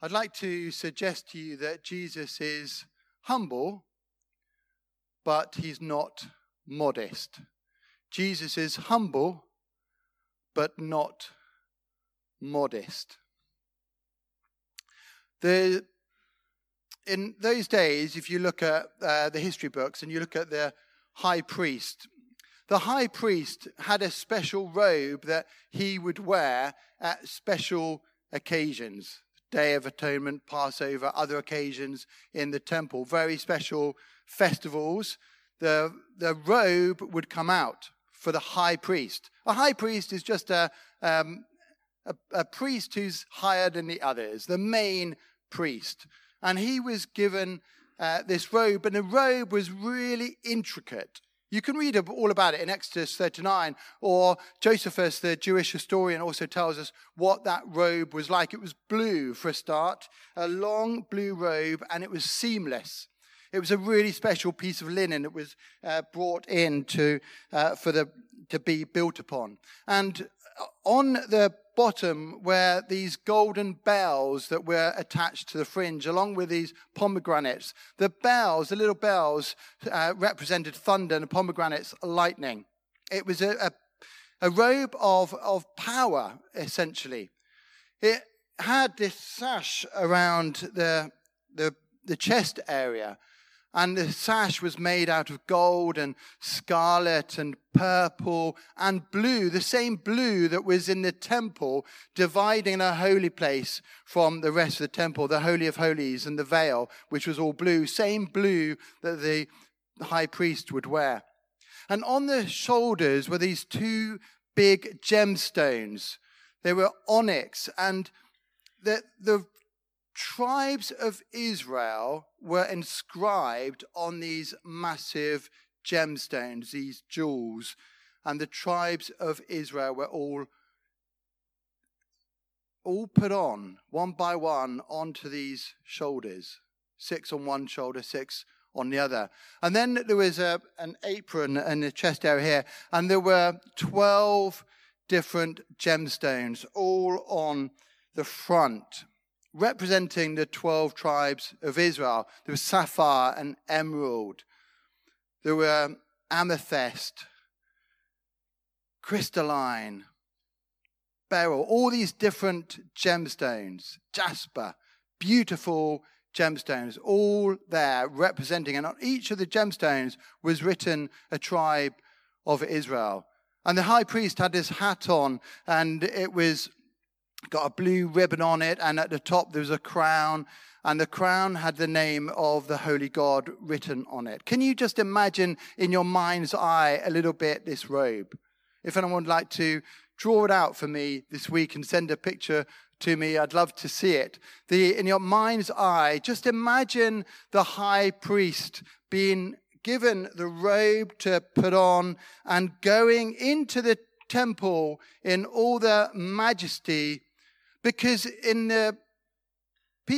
I'd like to suggest to you that Jesus is humble, but he's not modest. Jesus is humble, but not modest. The, in those days, if you look at uh, the history books and you look at the high priest, the high priest had a special robe that he would wear at special occasions. Day of Atonement, Passover, other occasions in the temple, very special festivals, the, the robe would come out for the high priest. A high priest is just a, um, a, a priest who's higher than the others, the main priest. And he was given uh, this robe, and the robe was really intricate. You can read all about it in Exodus 39, or Josephus, the Jewish historian, also tells us what that robe was like. It was blue for a start, a long blue robe, and it was seamless. It was a really special piece of linen that was uh, brought in to, uh, for the, to be built upon. And on the bottom where these golden bells that were attached to the fringe, along with these pomegranates. The bells, the little bells, uh, represented thunder, and the pomegranates, lightning. It was a, a, a robe of, of power, essentially. It had this sash around the, the, the chest area and the sash was made out of gold and scarlet and purple and blue, the same blue that was in the temple, dividing the holy place from the rest of the temple, the Holy of Holies and the veil, which was all blue, same blue that the high priest would wear. And on the shoulders were these two big gemstones. They were onyx, and the, the tribes of Israel were inscribed on these massive gemstones, these jewels, and the tribes of Israel were all all put on one by one onto these shoulders, six on one shoulder, six on the other. And then there was a, an apron in the chest area here, and there were 12 different gemstones all on the front representing the 12 tribes of Israel. There was sapphire and emerald. There were amethyst, crystalline, beryl, all these different gemstones, jasper, beautiful gemstones, all there representing. And on each of the gemstones was written a tribe of Israel. And the high priest had his hat on, and it was got a blue ribbon on it, and at the top there was a crown, and the crown had the name of the Holy God written on it. Can you just imagine in your mind's eye a little bit this robe? If anyone would like to draw it out for me this week and send a picture to me, I'd love to see it. The, in your mind's eye, just imagine the high priest being given the robe to put on and going into the temple in all the majesty because in the,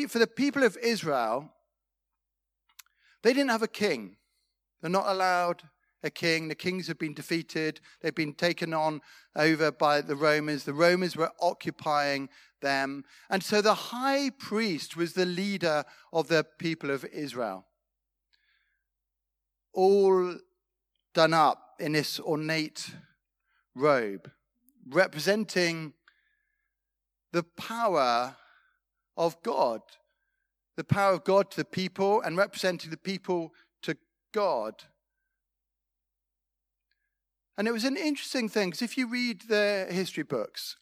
for the people of Israel, they didn't have a king. They're not allowed a king. The kings have been defeated. They've been taken on over by the Romans. The Romans were occupying them. And so the high priest was the leader of the people of Israel. All done up in this ornate robe, representing the power of God, the power of God to the people and representing the people to God. And it was an interesting thing because if you read the history books,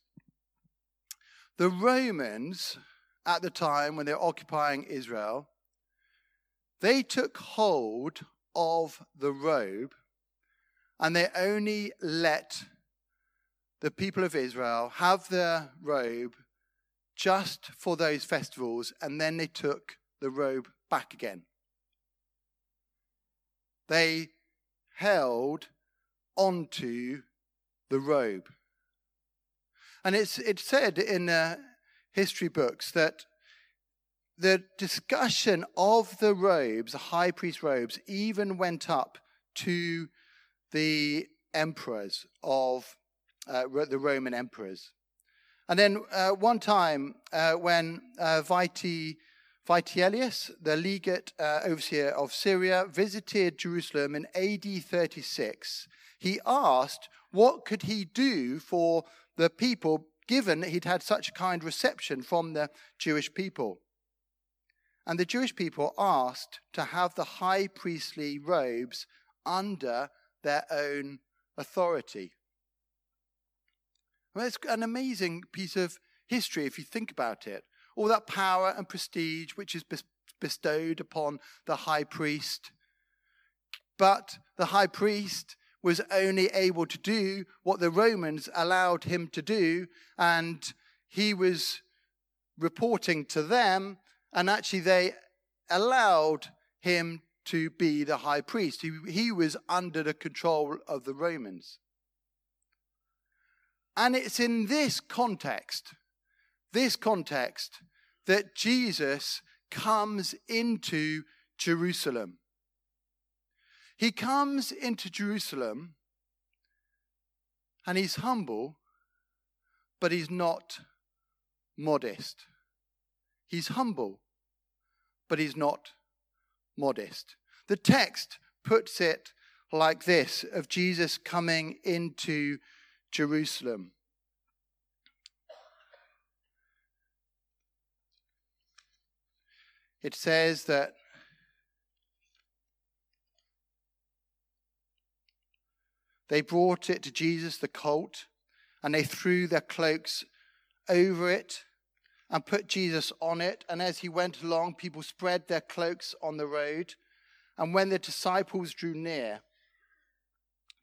the Romans at the time when they were occupying Israel, they took hold of the robe and they only let the people of Israel have their robe just for those festivals, and then they took the robe back again. They held onto the robe. And it's, it's said in the history books that the discussion of the robes, the high priest robes, even went up to the emperors of uh, the Roman emperors. And then uh, one time uh, when uh, Viti, Vitellius, the legate uh, overseer of Syria, visited Jerusalem in AD 36, he asked what could he do for the people, given he'd had such a kind reception from the Jewish people. And the Jewish people asked to have the high priestly robes under their own authority. Well, it's an amazing piece of history if you think about it. All that power and prestige which is bestowed upon the high priest. But the high priest was only able to do what the Romans allowed him to do, and he was reporting to them, and actually they allowed him to be the high priest. He, he was under the control of the Romans. And it's in this context, this context, that Jesus comes into Jerusalem. He comes into Jerusalem and he's humble, but he's not modest. He's humble, but he's not modest. The text puts it like this of Jesus coming into Jerusalem. It says that they brought it to Jesus, the colt, and they threw their cloaks over it and put Jesus on it. And as he went along, people spread their cloaks on the road. And when the disciples drew near,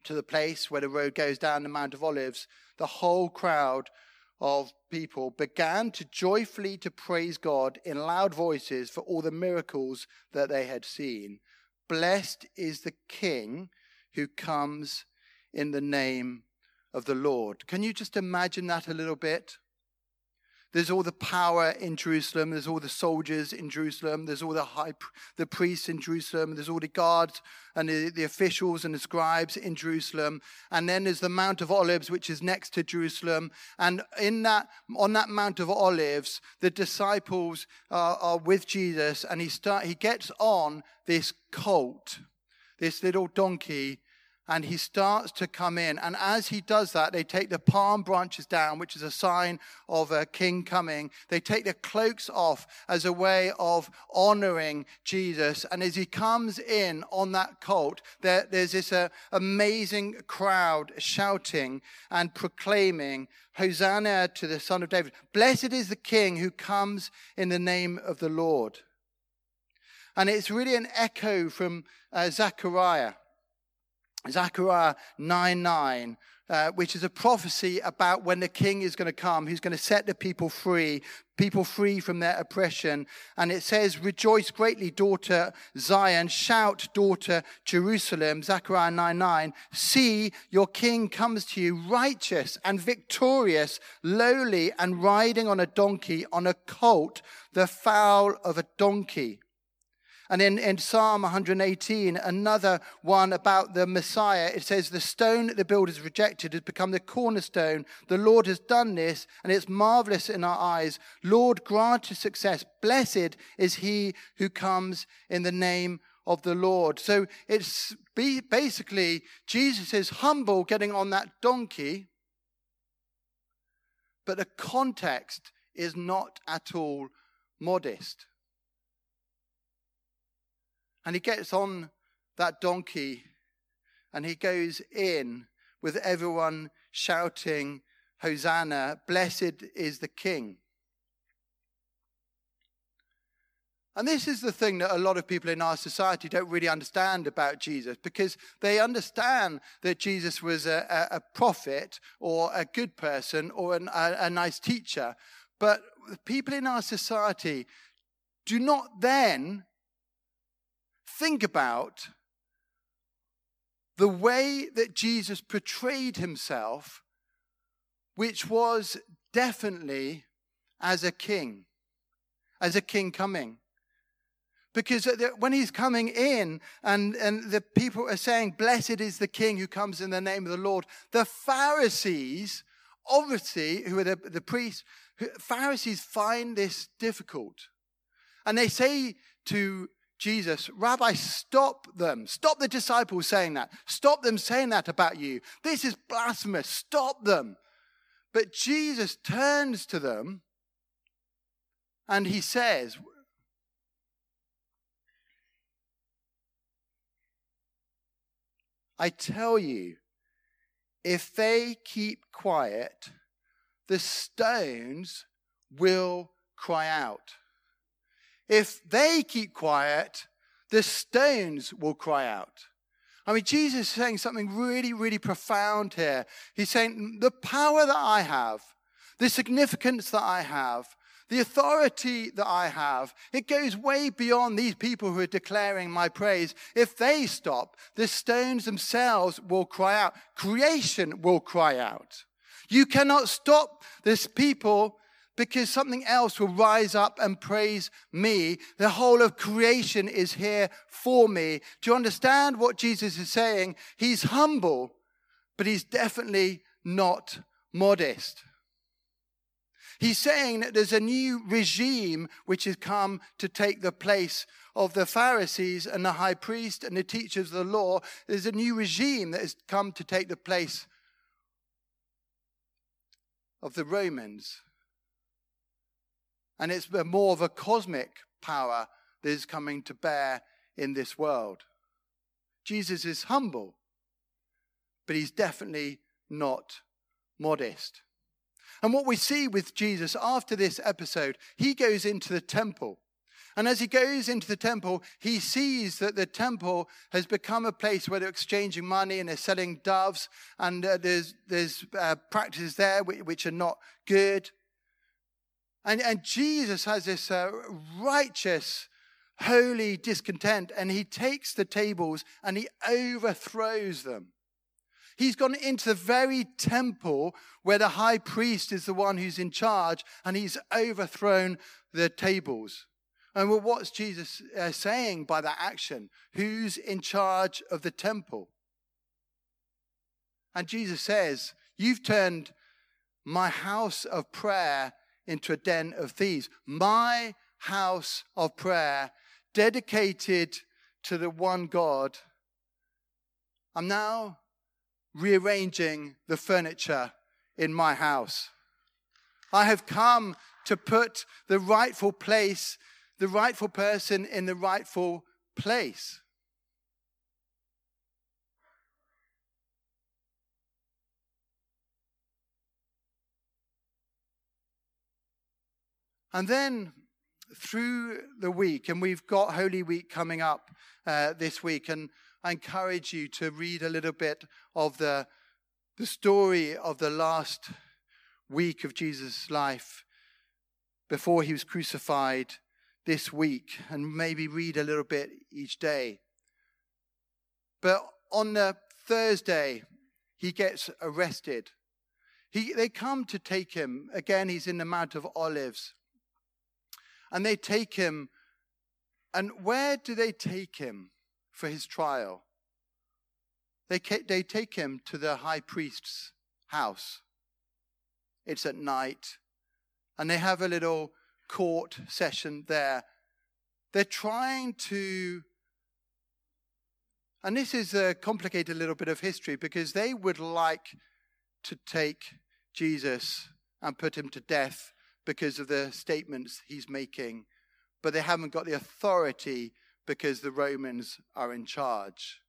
to the place where the road goes down the Mount of Olives, the whole crowd of people began to joyfully to praise God in loud voices for all the miracles that they had seen. Blessed is the King who comes in the name of the Lord. Can you just imagine that a little bit? There's all the power in Jerusalem. There's all the soldiers in Jerusalem. There's all the high, the priests in Jerusalem. There's all the guards and the, the officials and the scribes in Jerusalem. And then there's the Mount of Olives, which is next to Jerusalem. And in that, on that Mount of Olives, the disciples are, are with Jesus, and he start, he gets on this colt, this little donkey, and he starts to come in. And as he does that, they take the palm branches down, which is a sign of a king coming. They take their cloaks off as a way of honoring Jesus. And as he comes in on that colt, there, there's this uh, amazing crowd shouting and proclaiming, Hosanna to the Son of David. Blessed is the King who comes in the name of the Lord. And it's really an echo from uh, Zechariah Zechariah 9 9, uh, which is a prophecy about when the king is going to come, who's going to set the people free, people free from their oppression. And it says, Rejoice greatly, daughter Zion. Shout, daughter Jerusalem. Zechariah 9 9. See, your king comes to you righteous and victorious, lowly and riding on a donkey, on a colt, the foal of a donkey. And in, in Psalm 118, another one about the Messiah, it says, The stone that the builders rejected has become the cornerstone. The Lord has done this, and it's marvelous in our eyes. Lord, grant us success. Blessed is he who comes in the name of the Lord. So it's basically Jesus is humble getting on that donkey, but the context is not at all modest. And he gets on that donkey and he goes in with everyone shouting, Hosanna, blessed is the King. And this is the thing that a lot of people in our society don't really understand about Jesus because they understand that Jesus was a, a, prophet or a good person or an, a, a nice teacher. But people in our society do not then think about the way that Jesus portrayed himself, which was definitely as a king, as a king coming. Because when he's coming in and, and the people are saying, Blessed is the king who comes in the name of the Lord, the Pharisees obviously, who are the, the priests, Pharisees find this difficult. And they say to Jesus, Rabbi, stop them. Stop the disciples saying that. Stop them saying that about you. This is blasphemous. Stop them. But Jesus turns to them and he says, I tell you, if they keep quiet, the stones will cry out. If they keep quiet, the stones will cry out. I mean, Jesus is saying something really, really profound here. He's saying, the power that I have, the significance that I have, the authority that I have, it goes way beyond these people who are declaring my praise. If they stop, the stones themselves will cry out. Creation will cry out. You cannot stop this people because something else will rise up and praise me. The whole of creation is here for me. Do you understand what Jesus is saying? He's humble, but he's definitely not modest. He's saying that there's a new regime which has come to take the place of the Pharisees and the high priest and the teachers of the law. There's a new regime that has come to take the place of the Romans. And it's more of a cosmic power that is coming to bear in this world. Jesus is humble, but he's definitely not modest. And what we see with Jesus after this episode, he goes into the temple. And as he goes into the temple, he sees that the temple has become a place where they're exchanging money and they're selling doves, and uh, there's, there's uh, practices there which, which, are not good. And, and Jesus has this uh, righteous, holy discontent, and he takes the tables and he overthrows them. He's gone into the very temple where the high priest is the one who's in charge, and he's overthrown the tables. And well, what's Jesus uh, saying by that action? Who's in charge of the temple? And Jesus says, You've turned my house of prayer into a den of thieves. My house of prayer, dedicated to the one God. I'm now rearranging the furniture in my house. I have come to put the rightful place, the rightful person in the rightful place. And then through the week, and we've got Holy Week coming up uh, this week, and I encourage you to read a little bit of the, the story of the last week of Jesus' life before he was crucified this week, and maybe read a little bit each day. But on the Thursday, he gets arrested. He, they come to take him. Again, he's in the Mount of Olives. And they take him. And where do they take him for his trial? They, they take him to the high priest's house. It's at night. And they have a little court session there. They're trying to. And this is a complicated little bit of history because they would like to take Jesus and put him to death because of the statements he's making, but they haven't got the authority because the Romans are in charge.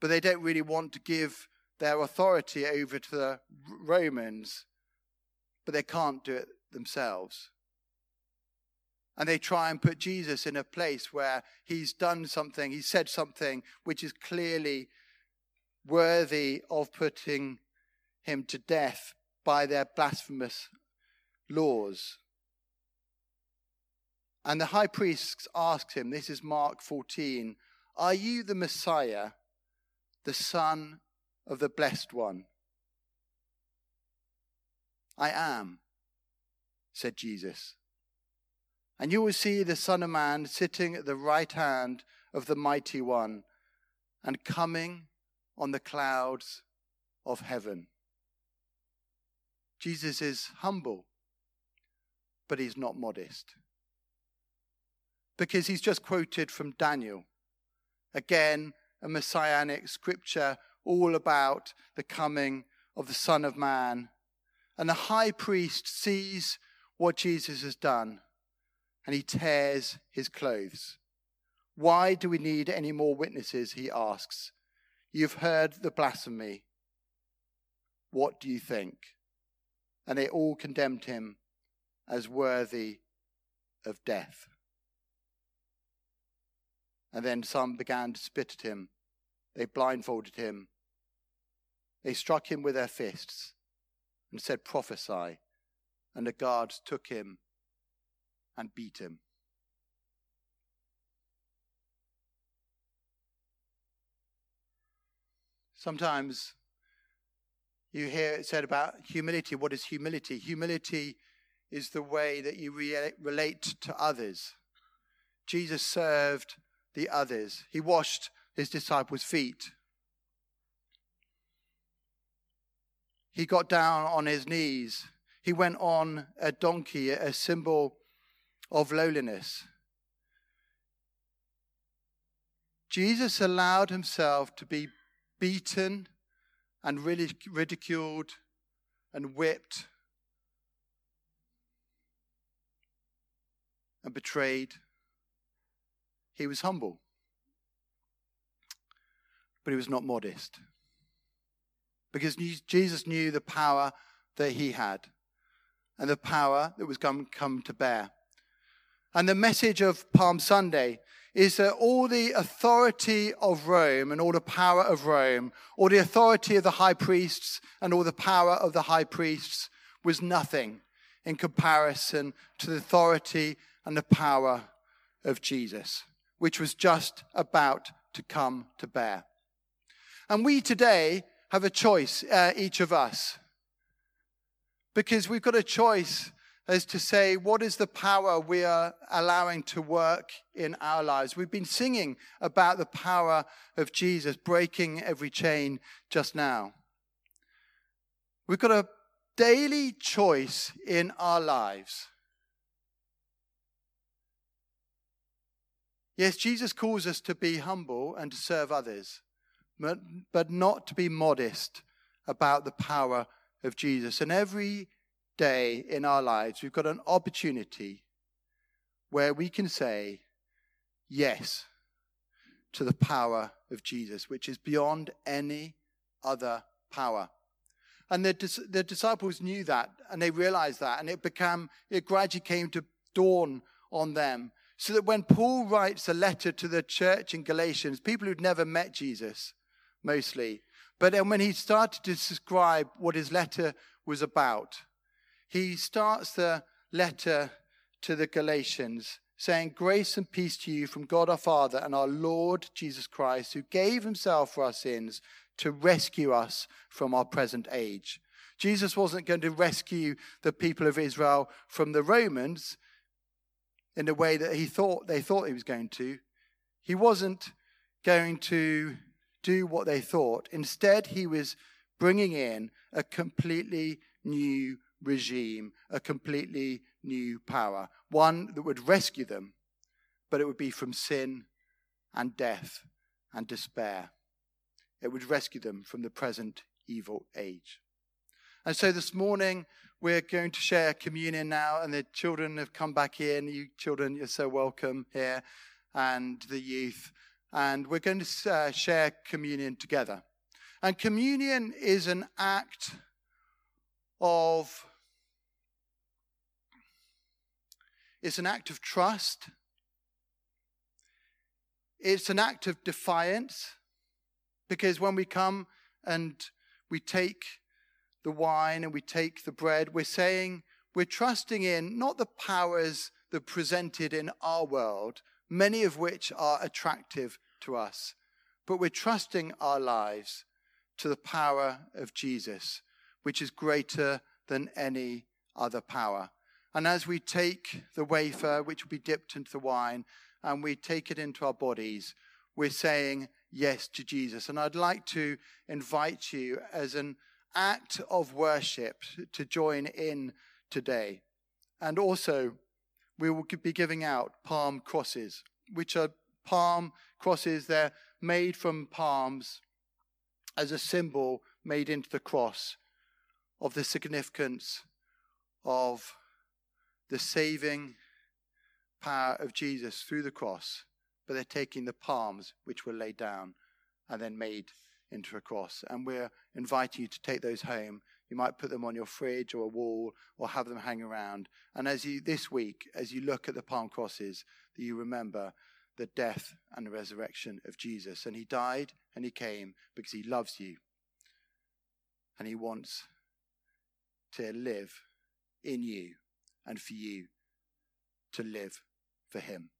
But they don't really want to give their authority over to the Romans, but they can't do it themselves. And they try and put Jesus in a place where he's done something, he's said something which is clearly worthy of putting him to death by their blasphemous laws. And the high priest asked him, this is Mark 14, Are you the Messiah, the Son of the Blessed One? I am, said Jesus. And you will see the Son of Man sitting at the right hand of the Mighty One and coming on the clouds of heaven. Jesus is humble, but he's not modest. Because he's just quoted from Daniel. Again, a messianic scripture all about the coming of the Son of Man. And the high priest sees what Jesus has done and he tears his clothes. Why do we need any more witnesses? He asks. You've heard the blasphemy. What do you think? And they all condemned him as worthy of death. And then some began to spit at him. They blindfolded him. They struck him with their fists and said, Prophesy. And the guards took him and beat him. Sometimes you hear it said about humility. What is humility? Humility is the way that you re- relate to others. Jesus served the others, he washed his disciples' feet. He got down on his knees. He went on a donkey, a symbol of lowliness. Jesus allowed himself to be beaten and ridiculed and whipped and betrayed. He was humble, but he was not modest because Jesus knew the power that he had and the power that was to come to bear. And the message of Palm Sunday is that all the authority of Rome and all the power of Rome, all the authority of the high priests and all the power of the high priests was nothing in comparison to the authority and the power of Jesus, which was just about to come to bear. And we today have a choice, uh, each of us, because we've got a choice as to say, what is the power we are allowing to work in our lives? We've been singing about the power of Jesus breaking every chain just now. We've got a daily choice in our lives. Yes, Jesus calls us to be humble and to serve others, but, but not to be modest about the power of Jesus. And every day in our lives, we've got an opportunity where we can say yes to the power of Jesus, which is beyond any other power. And the, the disciples knew that and they realized that, and it became, it gradually came to dawn on them. So that when Paul writes a letter to the church in Galatians, people who'd never met Jesus, mostly, but then when he started to describe what his letter was about, he starts the letter to the Galatians saying, Grace and peace to you from God our Father and our Lord Jesus Christ, who gave himself for our sins to rescue us from our present age. Jesus wasn't going to rescue the people of Israel from the Romans in the way that he thought they thought he was going to. He wasn't going to do what they thought. Instead, he was bringing in a completely new regime, a completely new power, one that would rescue them, but it would be from sin and death and despair. It would rescue them from the present evil age. And so this morning, we're going to share communion now, and the children have come back in. You children, you're so welcome here, and the youth. And we're going to uh, share communion together. And communion is an act of it's an act of trust. It's an act of defiance because when we come and we take the wine and we take the bread, we're saying we're trusting in not the powers that are presented in our world, many of which are attractive to us, but we're trusting our lives to the power of Jesus which is greater than any other power. And as we take the wafer, which will be dipped into the wine, and we take it into our bodies, we're saying yes to Jesus. And I'd like to invite you as an act of worship to join in today. And also, we will be giving out palm crosses, which are palm crosses. They're made from palms as a symbol made into the cross of the significance of the saving power of Jesus through the cross, but they're taking the palms which were laid down and then made into a cross. And we're inviting you to take those home. You might put them on your fridge or a wall or have them hang around. And as you, this week, as you look at the palm crosses, that you remember the death and the resurrection of Jesus. And he died and he came because he loves you. And he wants to live in you and for you to live for him.